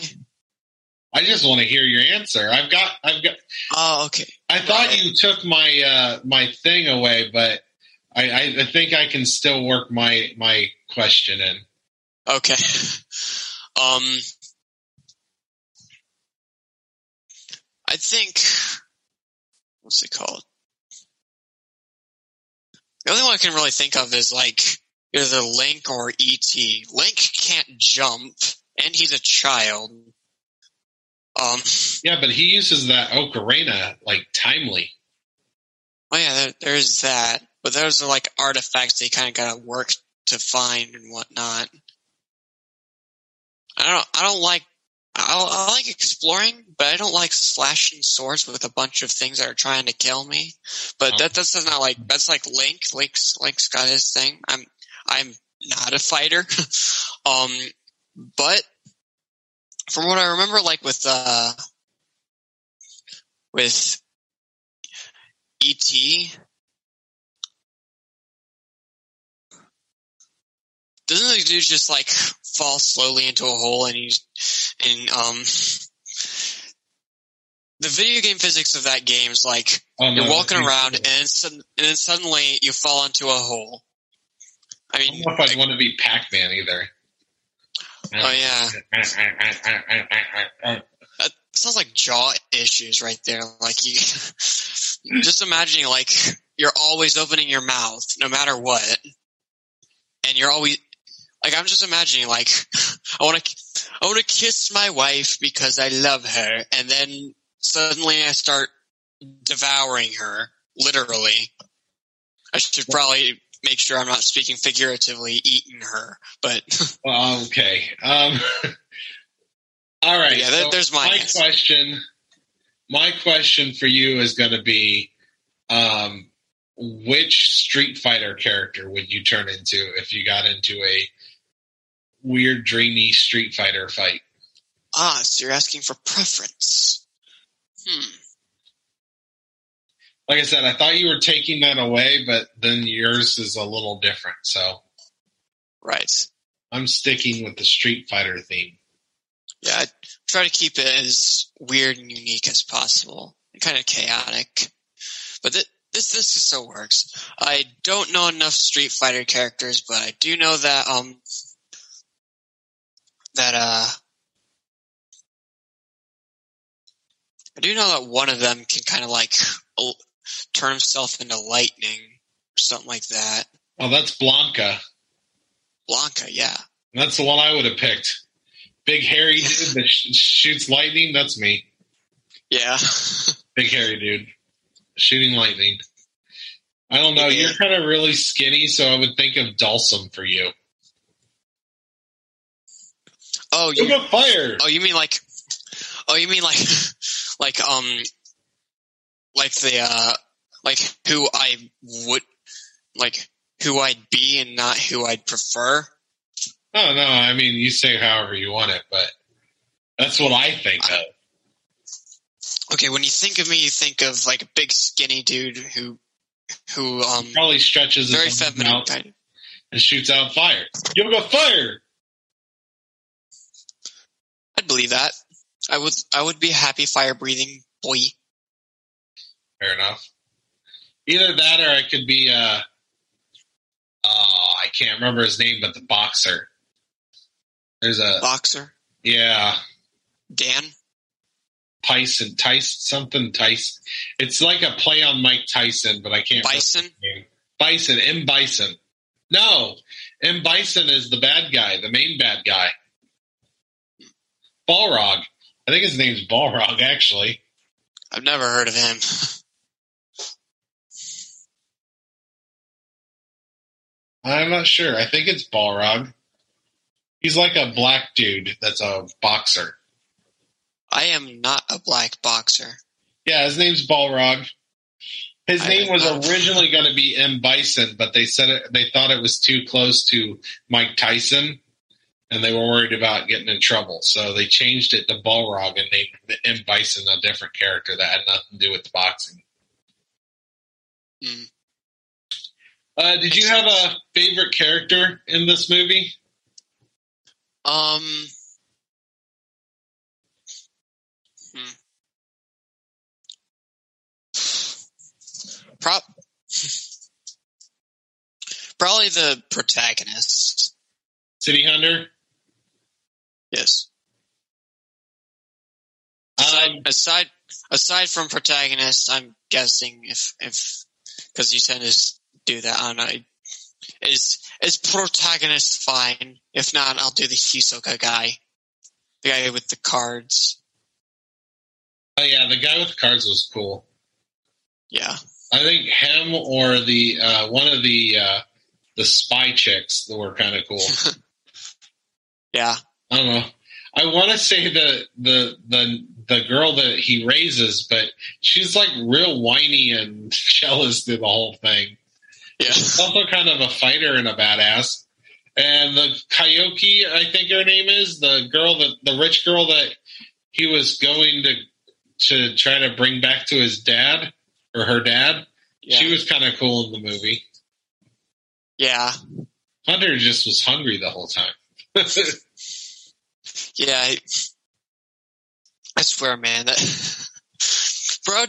I just want to hear your answer. I've got, I've got. Oh, okay. I thought you took my uh, my thing away, but I, I, I think I can still work my my question in. Okay. [laughs] Um, I think what's it called? The only one I can really think of is like either Link or ET. Link can't jump, and he's a child. Um, Yeah, but he uses that ocarina like timely. oh yeah, there, there's that. But those are like artifacts they kind of gotta work to find and whatnot. I don't. I don't like. I, I like exploring, but I don't like slashing swords with a bunch of things that are trying to kill me. But that that's not like that's like Link. Link's Link's got his thing. I'm I'm not a fighter. [laughs] um, but from what I remember, like with uh with ET, doesn't the dude just like fall slowly into a hole and he's and um the video game physics of that game is like Oh, no, you're walking around and then, and then suddenly you fall into a hole. I I mean, don't know if I'd want to be Pac Man either. oh yeah, [laughs] that sounds like jaw issues right there. Like you, [laughs] just imagining like you're always opening your mouth no matter what, and you're always like I'm just imagining like [laughs] I want to I want to kiss my wife because I love her, and then suddenly I start devouring her literally. I should probably make sure I'm not speaking figuratively, eating her, but Well, [laughs] okay. Um, [laughs] all right. Yeah, so there's my my question. My question for you is going to be, um, which Street Fighter character would you turn into if you got into a weird, dreamy Street Fighter fight. Ah, so you're asking for preference. Hmm. Like I said, I thought you were taking that away, but then yours is a little different. So Right. I'm sticking with the Street Fighter theme. Yeah, I try to keep it as weird and unique as possible, and kind of chaotic. But th- this this just so works. I don't know enough Street Fighter characters, but I do know that um that uh I do know that one of them can kind of like turn himself into lightning or something like that. Oh, that's Blanka. Blanka, yeah. That's the one I would have picked. Big hairy dude [laughs] that sh- shoots lightning. That's me. Yeah. [laughs] Big hairy dude shooting lightning. I don't know. You're kind of really skinny, so I would think of Dhalsim for you. Oh, you got fire. Oh, you mean like? Oh, you mean like, [laughs] like um, like the uh, like who I would like who I'd be and not who I'd prefer. Oh no, I mean you say however you want it, but that's what I think of. Okay, when you think of me, you think of like a big skinny dude who who um Probably stretches very feminine and shoots out fire. You got fire. Believe that. I would I would be a happy fire breathing boy. Fair enough. Either that, or I could be. uh Oh, I can't remember his name, but the boxer. There's a boxer. Yeah, Dan. Tyson, Tyson, something Tyson. It's like a play on Mike Tyson, but I can't. remember Bison? Bison. M. Bison. No, M. Bison is the bad guy, the main bad guy. Balrog. I think his name's Balrog, actually. I've never heard of him. I'm not sure. I think it's Balrog. He's like a black dude that's a boxer. I am not a black boxer. Yeah, his name's Balrog. His I name was don't originally going to be M. Bison, but they said it, they thought it was too close to Mike Tyson, and they were worried about getting in trouble. So they changed it to Balrog and named M. Bison a different character that had nothing to do with boxing. Mm. Uh, did you have a favorite character in this movie? Um. Hmm. Pro- Probably the protagonist. City Hunter? Yes. Um, Aside, aside from protagonist, I'm guessing if if because you tend to do that. I don't know. Is is protagonist fine? If not, I'll do the Hisoka guy, the guy with the cards. Oh yeah, the guy with the cards was cool. Yeah. I think him or the uh, one of the uh, the spy chicks that were kind of cool. [laughs] Yeah. I don't know. I want to say the the the the girl that he raises, but she's like real whiny and [laughs] jealous through the whole thing. Yeah. She's also kind of a fighter and a badass. And the Kaioki, I think her name is the girl that the rich girl that he was going to to try to bring back to his dad or her dad. Yeah. She was kind of cool in the movie. Yeah. Hunter just was hungry the whole time. [laughs] Yeah. I, I swear, man, that [laughs] for how,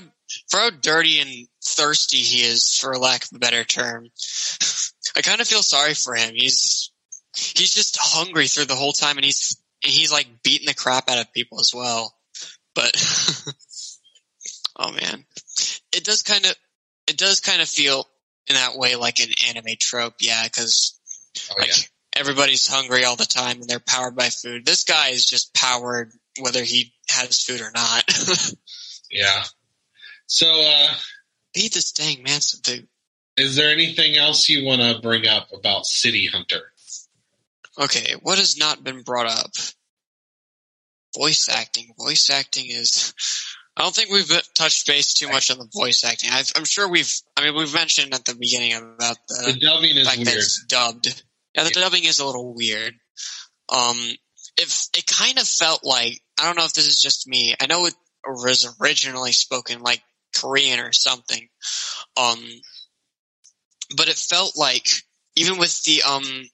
for how dirty and thirsty he is, for lack of a better term, [laughs] I kind of feel sorry for him. He's he's just hungry through the whole time, and he's and he's like beating the crap out of people as well. But [laughs] oh man, it does kind of it does kind of feel in that way like an anime trope, yeah, because Oh, like yeah. Everybody's hungry all the time and they're powered by food. This guy is just powered whether he has food or not. [laughs] Yeah. So, uh, Eat this dang man some food. is there anything else you want to bring up about City Hunter? Okay, what has not been brought up? Voice acting. Voice acting is. I don't think we've touched base too much on the voice acting. I've, I'm sure we've. I mean, we've mentioned at the beginning about the, The dubbing is fact that weird. it's dubbed. Yeah, the dubbing is a little weird, Um, it it kind of felt like I don't know if this is just me. I know it was originally spoken like Korean or something. Um, but it felt like even with the um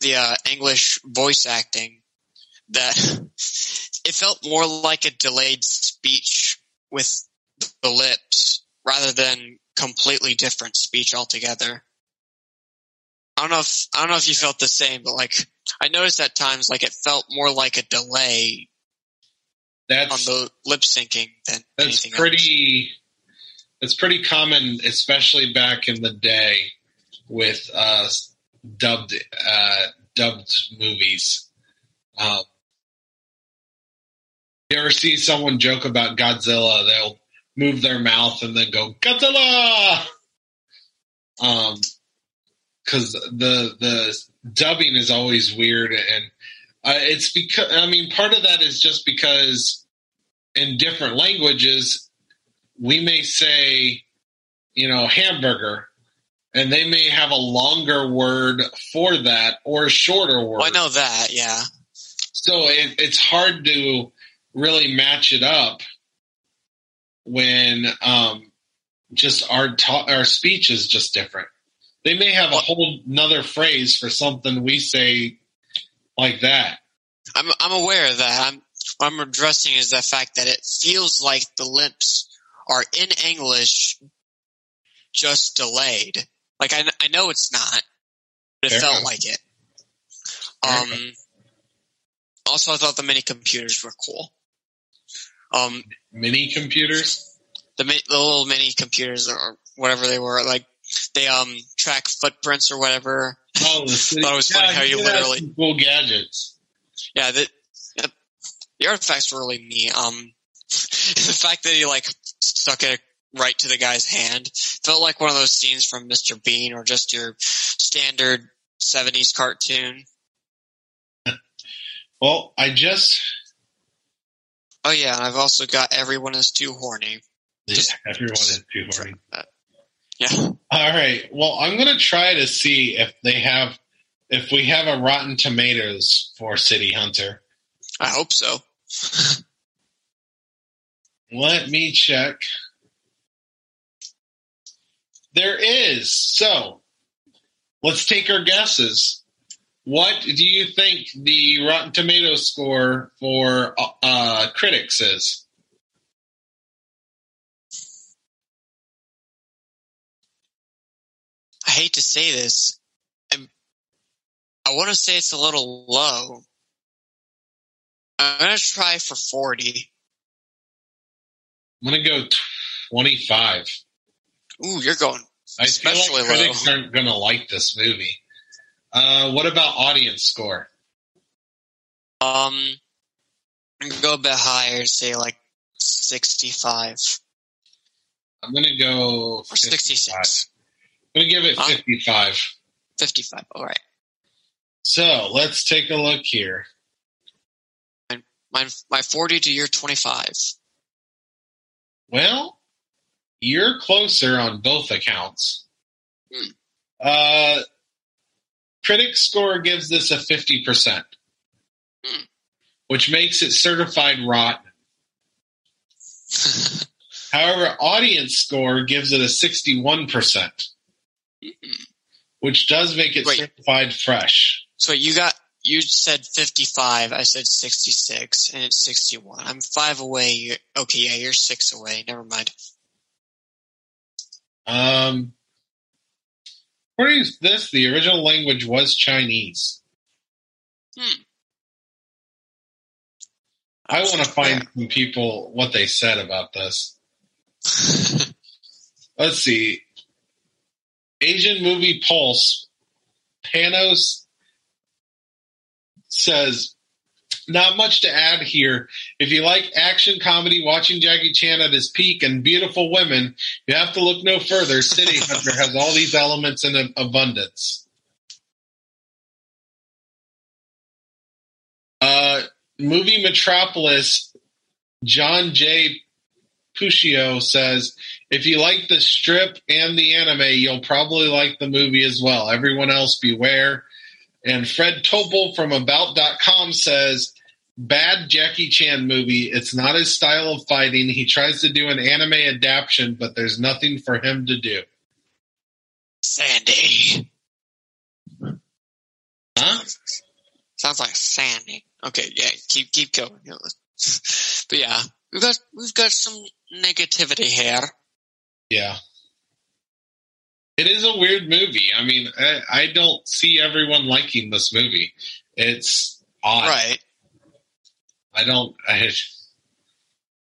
the uh, English voice acting that [laughs] it felt more like a delayed speech with the lips rather than completely different speech altogether. I don't know if I don't know if you felt the same, but like I noticed at times like it felt more like a delay That's on the lip syncing than that's anything pretty. That's pretty common, especially back in the day with uh, dubbed uh, dubbed movies. Um, you ever see someone joke about Godzilla? They'll move their mouth and then go Godzilla. Um, because the the dubbing is always weird, and uh, it's because I mean part of that is just because in different languages we may say you know hamburger and they may have a longer word for that or a shorter word. Well, I know that, yeah. So it, it's hard to really match it up when um, just our ta- our speech is just different. They may have a whole another phrase for something we say like that. I'm I'm aware of that. I'm what I'm addressing is the fact that it feels like the lips are in English, just delayed. Like I I know it's not, but it Fair felt enough. like it. Um. Also, I thought the mini computers were cool. Um, Mini computers. the the little mini computers or whatever they were, like they um track footprints or whatever. Oh. Thought [laughs] it was funny how you literally cool gadgets. Yeah, the the artifacts were really neat. Um, [laughs] the fact that he like stuck it right to the guy's hand felt like one of those scenes from Mr. Bean or just your standard '70s cartoon. [laughs] Well, I just Oh yeah, I've also got everyone is too horny. yeah, everyone is too horny. Yeah. All right. Well, I'm going to try to see if they have, if we have a Rotten Tomatoes for City Hunter. I hope so. [laughs] Let me check. There is. So, let's take our guesses. What do you think the Rotten Tomatoes score for uh, critics is? Hate to say this. I'm, I want to say it's a little low. I'm gonna try for forty. I'm going to go 25. Ooh, you're going I feel like critics aren't going to like this movie. Uh, what about audience score? Um, I'm gonna go a bit higher, say like 65 I'm going to go or 66. To give it Huh? 55. 55. All right. So let's take a look here. My, my 40 to your 25. Well, you're closer on both accounts. Hmm. Uh, critic score gives this a 50%, Hmm. which makes it certified rotten. [laughs] However, audience score gives it a 61%, which does make it Wait. certified fresh. So you got, you said 55, I said 66, and it's 61. I'm five away. You're, okay, yeah, you're six away. Never mind. Um, according to this, the original language was Chinese. Hmm. I want to find some people what they said about this. [laughs] Let's see. Asian movie Pulse. Panos says, not much to add here. If you like action comedy, watching Jackie Chan at his peak and beautiful women, you have to look no further. City Hunter has all these elements in abundance. Uh, movie Metropolis, John J. Puccio says, if you like the strip and the anime, you'll probably like the movie as well. Everyone else beware. And Fred Topel from About.com says, Bad Jackie Chan movie. It's not his style of fighting. He tries to do an anime adaptation, but there's nothing for him to do. Sandy. Huh? Sounds like Sandy. Okay, yeah, keep keep going. [laughs] But yeah, we've got we've got some negativity here. Yeah. It is a weird movie. I mean, I, I don't see everyone liking this movie. It's odd. Right. I don't. I,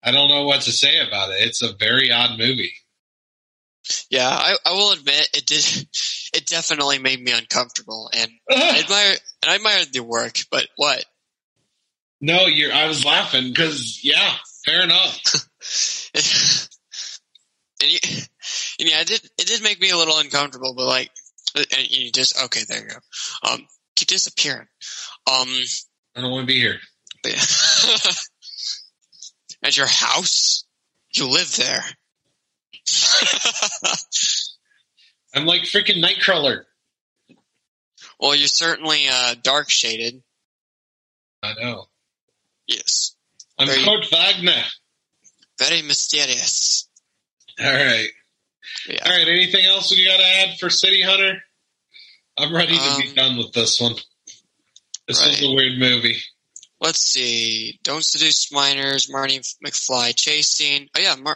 I don't know what to say about it. It's a very odd movie. Yeah, I, I will admit it did. [laughs] It definitely made me uncomfortable, and [laughs] I admire and I admired the work. But what? No, you're. I was laughing because yeah, fair enough. [laughs] and, you, and yeah, it did. It did make me a little uncomfortable, but like, and you just okay. There you go. Um, keep disappearing. Um, I don't want to be here. yeah. [laughs] at your house, you live there. [laughs] I'm like freaking Nightcrawler. well, you're certainly uh, dark shaded. I know. Yes, I'm Very- Kurt Wagner. very mysterious. All right. Yeah. All right. Anything else you got to add for City Hunter? I'm ready to be Um, done with this one. This was right. a weird movie. Let's see. Don't seduce minors. Marty McFly chasing. Oh yeah, Mar-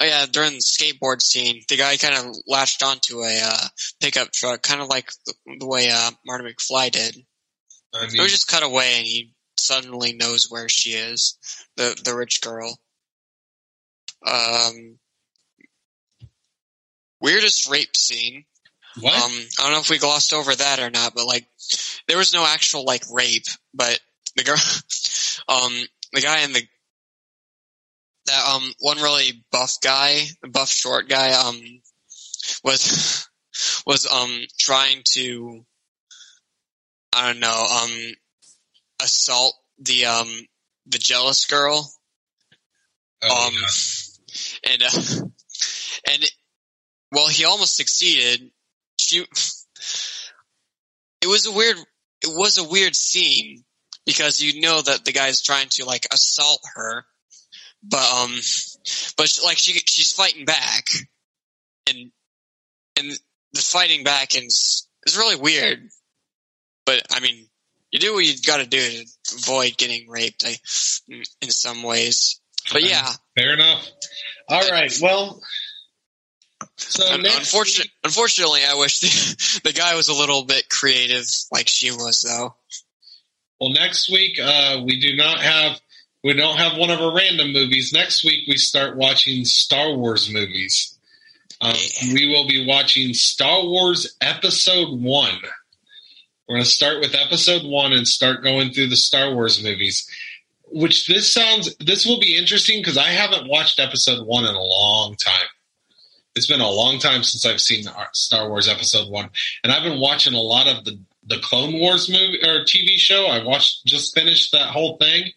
oh yeah. During the skateboard scene, the guy kind of latched onto a uh, pickup truck, kind of like the, the way uh, Marty McFly did. I It was just cut away, and he suddenly knows where she is, the the rich girl. Um, weirdest rape scene. what? Um, I don't know if we glossed over that or not, but like, there was no actual like rape, but the girl, [laughs] um, the guy in the that um one really buff guy, the buff short guy, um, was [laughs] was um trying to, I don't know, um, assault the um the jealous girl, Oh, um, yeah. and uh, [laughs] and well, he almost succeeded. She, it was a weird, it was a weird scene because you know that the guy's trying to like assault her, but um, but she, like she she's fighting back, and and the fighting back is is really weird. But I mean, you do what you got to do to avoid getting raped. I, in some ways, but yeah. Fair enough. All right. Well, so next unfortunately, unfortunately, I wish the, [laughs] the guy was a little bit creative, like she was, though. Well, next week uh, we do not have we don't have one of our random movies. Next week we start watching Star Wars movies. Um, We will be watching Star Wars Episode One. We're going to start with Episode One and start going through the Star Wars movies. Which this sounds this will be interesting because I haven't watched Episode One in a long time. It's been a long time since I've seen Star Wars Episode One, and I've been watching a lot of the the Clone Wars movie or TV show. I watched just finished that whole thing,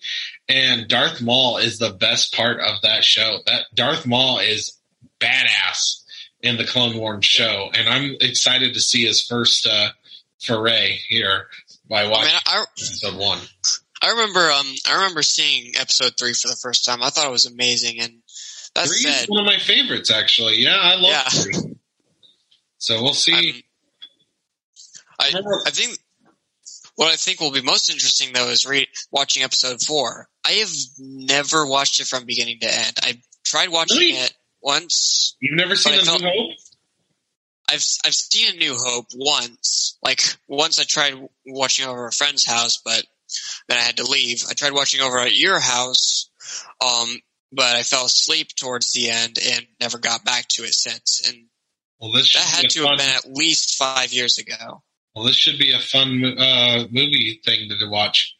and Darth Maul is the best part of that show. That Darth Maul is badass in the Clone Wars show, and I'm excited to see his first uh, foray here by I watching mean, I, episode one. I remember, um, I remember seeing episode three for the first time. I thought it was amazing, and that Three said, is one of my favorites, actually. Yeah, I love Yeah. three. So we'll see. I, I think what I think will be most interesting though is re- watching episode four. I have never watched it from beginning to end. I tried watching Really? it once. You've never seen I felt- New Hope? I've I've seen A New Hope once. Like once I tried watching over a friend's house, but then I had to leave. I tried watching over at your house, um, but I fell asleep towards the end and never got back to it since. And Well, this that had to fun, have been at least five years ago. Well, this should be a fun uh, movie thing to watch.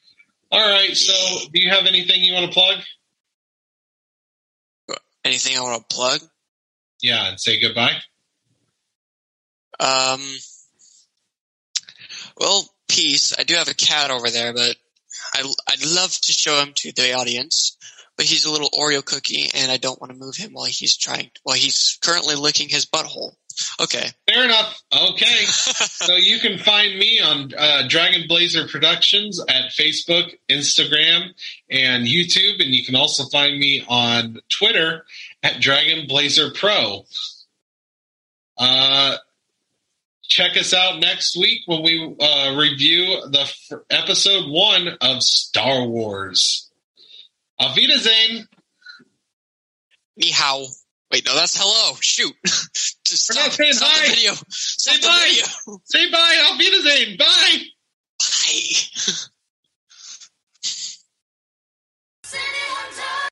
All right. So, do you have anything you want to plug? Anything I want to plug? Yeah, and say goodbye. Um, well, peace. I do have a cat over there, but I, I'd love to show him to the audience. But he's a little Oreo cookie, and I don't want to move him while he's trying. While he's currently licking his butthole. Okay. Fair enough. Okay. [laughs] so you can find me on uh, Dragon Blazer Productions at Facebook, Instagram, and YouTube. And you can also find me on Twitter at Dragon Blazer Pro. Uh, check us out next week when we uh, review the f- episode one of Star Wars. Auf Zane. Ni hao. Wait, no, that's hello. Shoot. [laughs] Just We're stop, not saying stop hi. the video. Say Stop the bye. video. Say bye. Auf Wiedersehen. Bye. Bye. [laughs]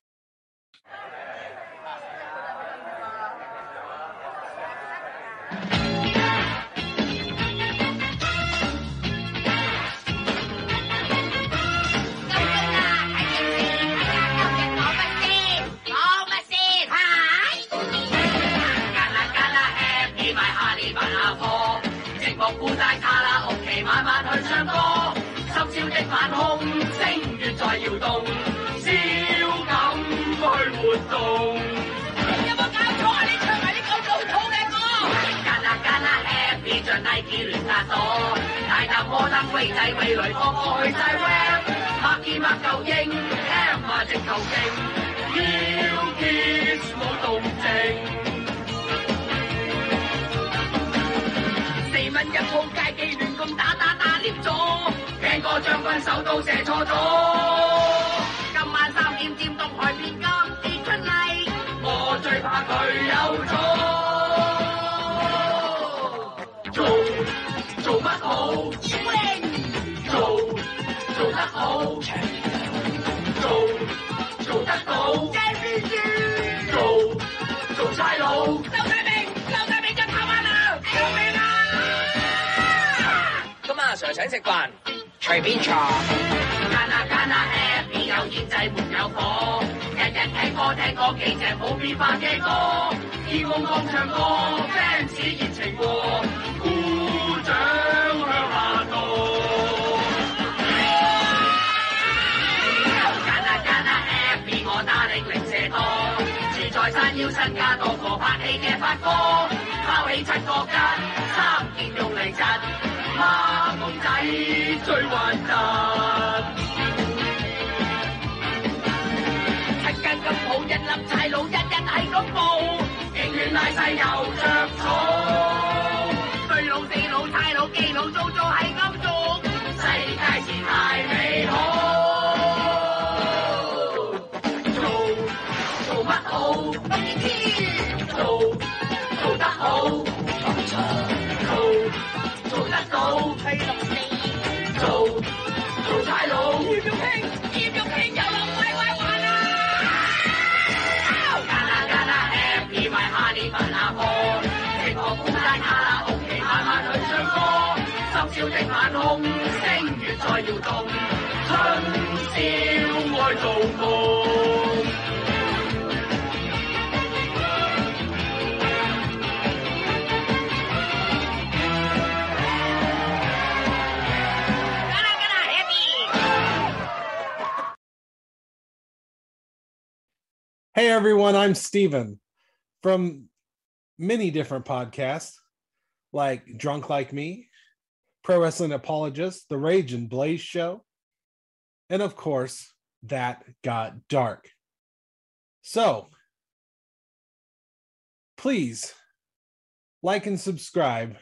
星月在搖動，燒感去活动。有冇搞错啊？你唱埋啲咁老土嘅歌？加啦加啦 Happy 像 Nike 亂殺咗，大搭摩登威仔威雷個個去晒 rap，麥見麥夠英，M 啊？直頭勁，Q Kiss 冇动静。一铺街机乱咁打打打捏咗，惊个将军手刀射错咗。Sir 請食飯，隨便坐。間啊間啊 Happy 有煙仔沒有火，日日聽歌聽歌幾隻冇變化嘅歌，天空光唱歌，fans 熱情過，鼓掌向下墮。間啊間啊 Happy 我打力零舍多，住在山腰身家多過拍戲嘅發哥，拋起七個吉，三件用嚟窒，公仔最稳阵。七斤金抱一粒柴佬，日日系咁抱，竟远赖世又着草。对老四老太老基老祖祖系。深宵的晚空，星月在摇动，春宵爱做梦。Hey everyone, I'm Steven from many different podcasts like Drunk Like Me, Pro Wrestling Apologist, The Rage and Blaze Show, and of course, That Got Dark. So, please like and subscribe